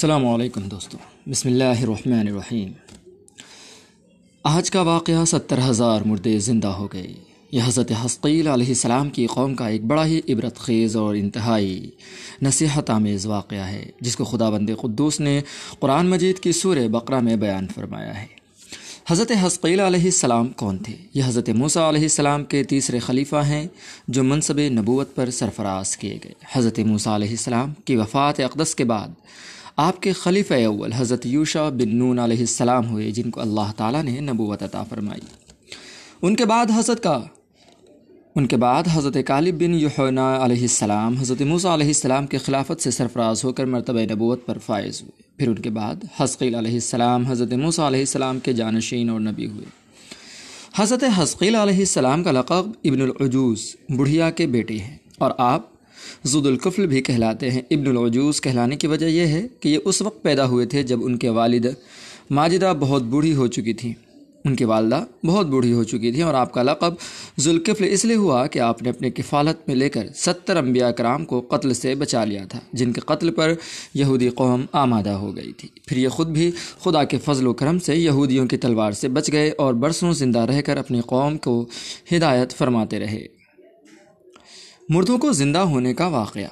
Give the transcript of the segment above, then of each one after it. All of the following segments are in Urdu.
السلام علیکم دوستو۔ بسم اللہ الرحمن الرحیم۔ آج کا واقعہ ستر ہزار مردے زندہ ہو گئے۔ یہ حضرت حسقیل علیہ السلام کی قوم کا ایک بڑا ہی عبرت خیز اور انتہائی نصیحت آمیز واقعہ ہے، جس کو خدا بند قدوس نے قرآن مجید کی سور بقرہ میں بیان فرمایا ہے۔ حضرت حسقیل علیہ السلام کون تھے؟ یہ حضرت موسیٰ علیہ السلام کے تیسرے خلیفہ ہیں جو منصب نبوت پر سرفراز کیے گئے۔ حضرت موسیٰ علیہ السلام کی وفات اقدس کے بعد آپ کے خلیفہ اول حضرت یوشا بن نون علیہ السلام ہوئے، جن کو اللہ تعالیٰ نے نبوت عطا فرمائی۔ ان کے بعد حضرت کا ان کے بعد حضرت کالب بن یحنا علیہ السلام، حضرت موسیٰ علیہ السلام کے خلافت سے سرفراز ہو کر مرتبہ نبوت پر فائز ہوئے۔ پھر ان کے بعد حسقیل علیہ السلام، حضرت موسیٰ علیہ السلام کے جانشین اور نبی ہوئے۔ حضرت حسقیل علیہ السلام کا لقب ابن العجوز، بڑھیا کے بیٹے ہیں۔ اور آپ زد القفل بھی کہلاتے ہیں۔ ابن العجوز کہلانے کی وجہ یہ ہے کہ یہ اس وقت پیدا ہوئے تھے جب ان کے والد ماجدہ بہت بوڑھی ہو چکی تھیں۔ ان کی والدہ بہت بوڑھی ہو چکی تھیں اور آپ کا لقب ذوالقفل اس لیے ہوا کہ آپ نے اپنے کفالت میں لے کر ستر انبیاء کرام کو قتل سے بچا لیا تھا، جن کے قتل پر یہودی قوم آمادہ ہو گئی تھی۔ پھر یہ خود بھی خدا کے فضل و کرم سے یہودیوں کی تلوار سے بچ گئے اور برسوں زندہ رہ کر اپنی قوم کو ہدایت فرماتے رہے۔ مردوں کو زندہ ہونے کا واقعہ۔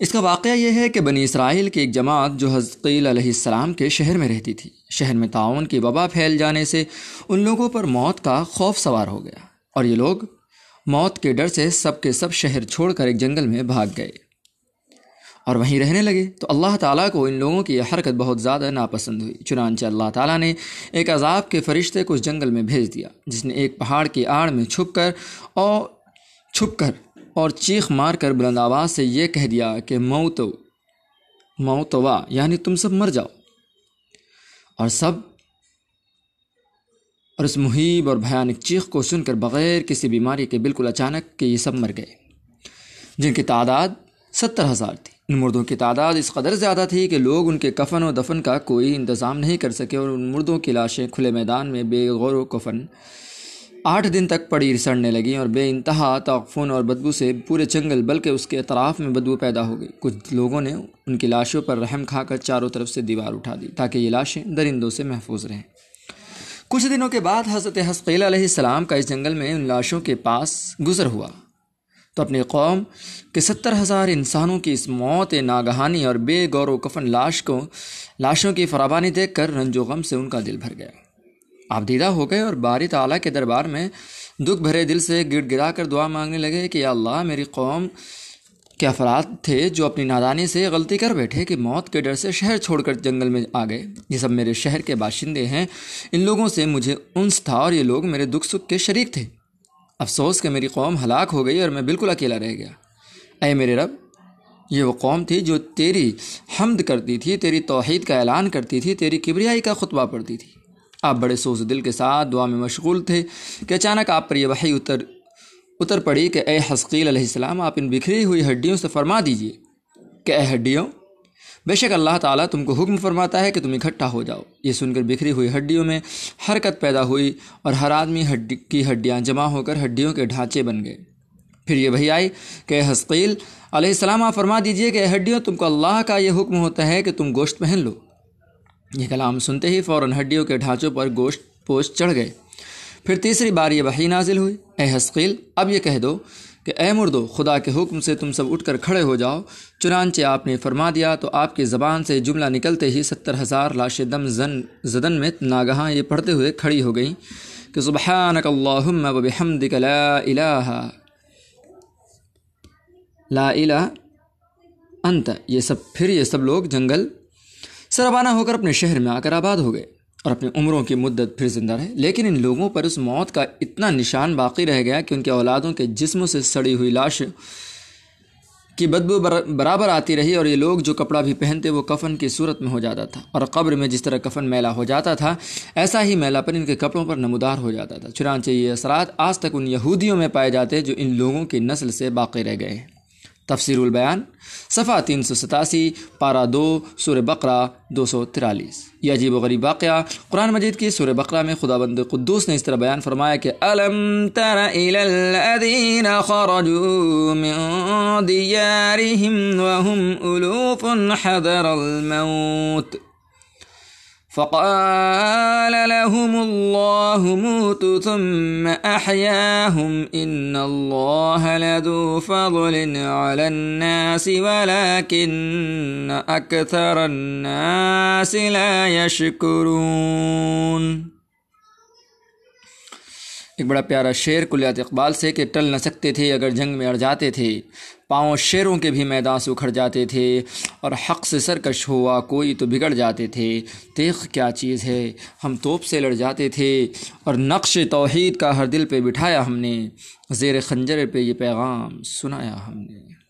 اس کا واقعہ یہ ہے کہ بنی اسرائیل کی ایک جماعت جو حضقیل علیہ السلام کے شہر میں رہتی تھی، شہر میں تعاون کی وبا پھیل جانے سے ان لوگوں پر موت کا خوف سوار ہو گیا اور یہ لوگ موت کے ڈر سے سب کے سب شہر چھوڑ کر ایک جنگل میں بھاگ گئے۔ اور وہیں رہنے لگے تو اللہ تعالیٰ کو ان لوگوں کی یہ حرکت بہت زیادہ ناپسند ہوئی۔ چنانچہ اللہ تعالیٰ نے ایک عذاب کے فرشتے کو اس جنگل میں بھیج دیا، جس نے ایک پہاڑ کی آڑ میں چھپ کر اور چھپ کر اور چیخ مار کر بلند آواز سے یہ کہہ دیا کہ موت موتوا یعنی تم سب مر جاؤ۔ اور سب اور اس محیب اور بھیانک چیخ کو سن کر بغیر کسی بیماری کے بالکل اچانک کہ یہ سب مر گئے۔ جن کی تعداد ستر ہزار تھی۔ ان مردوں کی تعداد اس قدر زیادہ تھی کہ لوگ ان کے کفن و دفن کا کوئی انتظام نہیں کر سکے اور ان مردوں کی لاشیں کھلے میدان میں بے غور و کفن آٹھ دن تک پڑی رسڑنے لگیں اور بے انتہا تعفن اور بدبو سے پورے جنگل بلکہ اس کے اطراف میں بدبو پیدا ہو گئی۔ کچھ لوگوں نے ان کی لاشوں پر رحم کھا کر چاروں طرف سے دیوار اٹھا دی تاکہ یہ لاشیں درندوں سے محفوظ رہیں۔ کچھ دنوں کے بعد حضرت حسقیل علیہ السلام کا اس جنگل میں ان لاشوں کے پاس گزر ہوا۔ تو اپنی قوم کے ستر ہزار انسانوں کی اس موت ناگہانی اور بے غور و کفن لاش کو، لاشوں کی فراوانی دیکھ کر رنج و غم سے ان کا دل بھر گیا۔ آپ دیدہ ہو گئے اور باری تعالیٰ کے دربار میں دکھ بھرے دل سے گڑ گڑا کر دعا مانگنے لگے کہ یا اللہ، میری قوم کے افراد تھے جو اپنی نادانی سے غلطی کر بیٹھے کہ موت کے ڈر سے شہر چھوڑ کر جنگل میں آ گئے۔ یہ سب میرے شہر کے باشندے ہیں۔ ان لوگوں سے مجھے انس تھا اور یہ لوگ میرے دکھ سکھ کے شریک تھے۔ افسوس کہ میری قوم ہلاک ہو گئی اور میں بالکل اکیلا رہ گیا۔ اے میرے رب، یہ وہ قوم تھی جو تیری حمد کرتی تھی، تیری توحید کا اعلان کرتی تھی، تیری کبریائی کا خطبہ پڑھتی تھی۔ آپ بڑے سوز دل کے ساتھ دعا میں مشغول تھے کہ اچانک آپ پر یہ وحی اتر اتر پڑی کہ اے حسقیل علیہ السلام، آپ ان بکھری ہوئی ہڈیوں سے فرما دیجیے کہ اے ہڈیوں، بے شک اللہ تعالیٰ تم کو حکم فرماتا ہے کہ تم اکٹھا ہو جاؤ۔ یہ سن کر بکھری ہوئی ہڈیوں میں حرکت پیدا ہوئی اور ہر آدمی ہڈی کی ہڈیاں جمع ہو کر ہڈیوں کے ڈھانچے بن گئے۔ پھر یہ وہی آئی کہ اے حسقیل علیہ السلام، آپ فرما دیجیے کہ اے ہڈیوں، تم کو اللہ کا یہ حکم ہوتا ہے کہ تم گوشت پہن لو۔ یہ کلام سنتے ہی فوراً ہڈیوں کے ڈھانچوں پر گوشت پوش چڑھ گئے۔ پھر تیسری بار یہ وحی نازل ہوئی۔ اے حسقیل، اب یہ کہہ دو کہ اے مردو، خدا کے حکم سے تم سب اٹھ کر کھڑے ہو جاؤ۔ چنانچہ آپ نے فرما دیا تو آپ کی زبان سے جملہ نکلتے ہی ستر ہزار لاش دم زن، زدن میں ناگہاں یہ پڑھتے ہوئے کھڑی ہو گئیں کہ سبحانک اللہم و بحمدک لا الہ لا الہ انت۔ یہ سب، پھر یہ سب لوگ جنگل سے روانہ ہو کر اپنے شہر میں آ کر آباد ہو گئے اور اپنی عمروں کی مدت پھر زندہ رہے۔ لیکن ان لوگوں پر اس موت کا اتنا نشان باقی رہ گیا کہ ان کے اولادوں کے جسموں سے سڑی ہوئی لاش کی بدبو برابر آتی رہی اور یہ لوگ جو کپڑا بھی پہنتے وہ کفن کی صورت میں ہو جاتا تھا اور قبر میں جس طرح کفن میلا ہو جاتا تھا، ایسا ہی میلا پر ان کے کپڑوں پر نمودار ہو جاتا تھا۔ چنانچہ یہ اثرات آج تک ان یہودیوں میں پائے جاتے جو ان لوگوں کی نسل سے باقی رہ گئے ہیں۔ تفسیر البیان، صفحہ تین سو ستاسی، پارہ دو سور بقرہ دو سو ترالیس یہ عجیب و غریب واقعہ، قرآن مجید کی سور بقرہ میں خدا بند قدوس نے اس طرح بیان فرمایا کہ الم تر الذین خرجوا من دیارہم وهم الوف حضر الموت۔ فقال لهم الله موتوا ثم أحياهم إن الله لذو فضل على الناس ولكن أكثر الناس لا يشكرون ایک بڑا پیارا شعر کلیات اقبال سے کہ ٹل نہ سکتے تھے اگر جنگ میں اڑ جاتے تھے۔ پاؤں شیروں کے بھی میدان سے اکھڑ جاتے تھے اور حق سے سرکش ہوا کوئی تو بگڑ جاتے تھے۔ تیخ کیا چیز ہے، ہم توپ سے لڑ جاتے تھے اور نقش توحید کا ہر دل پہ بٹھایا ہم نے۔ زیر خنجر پہ یہ پیغام سنایا ہم نے۔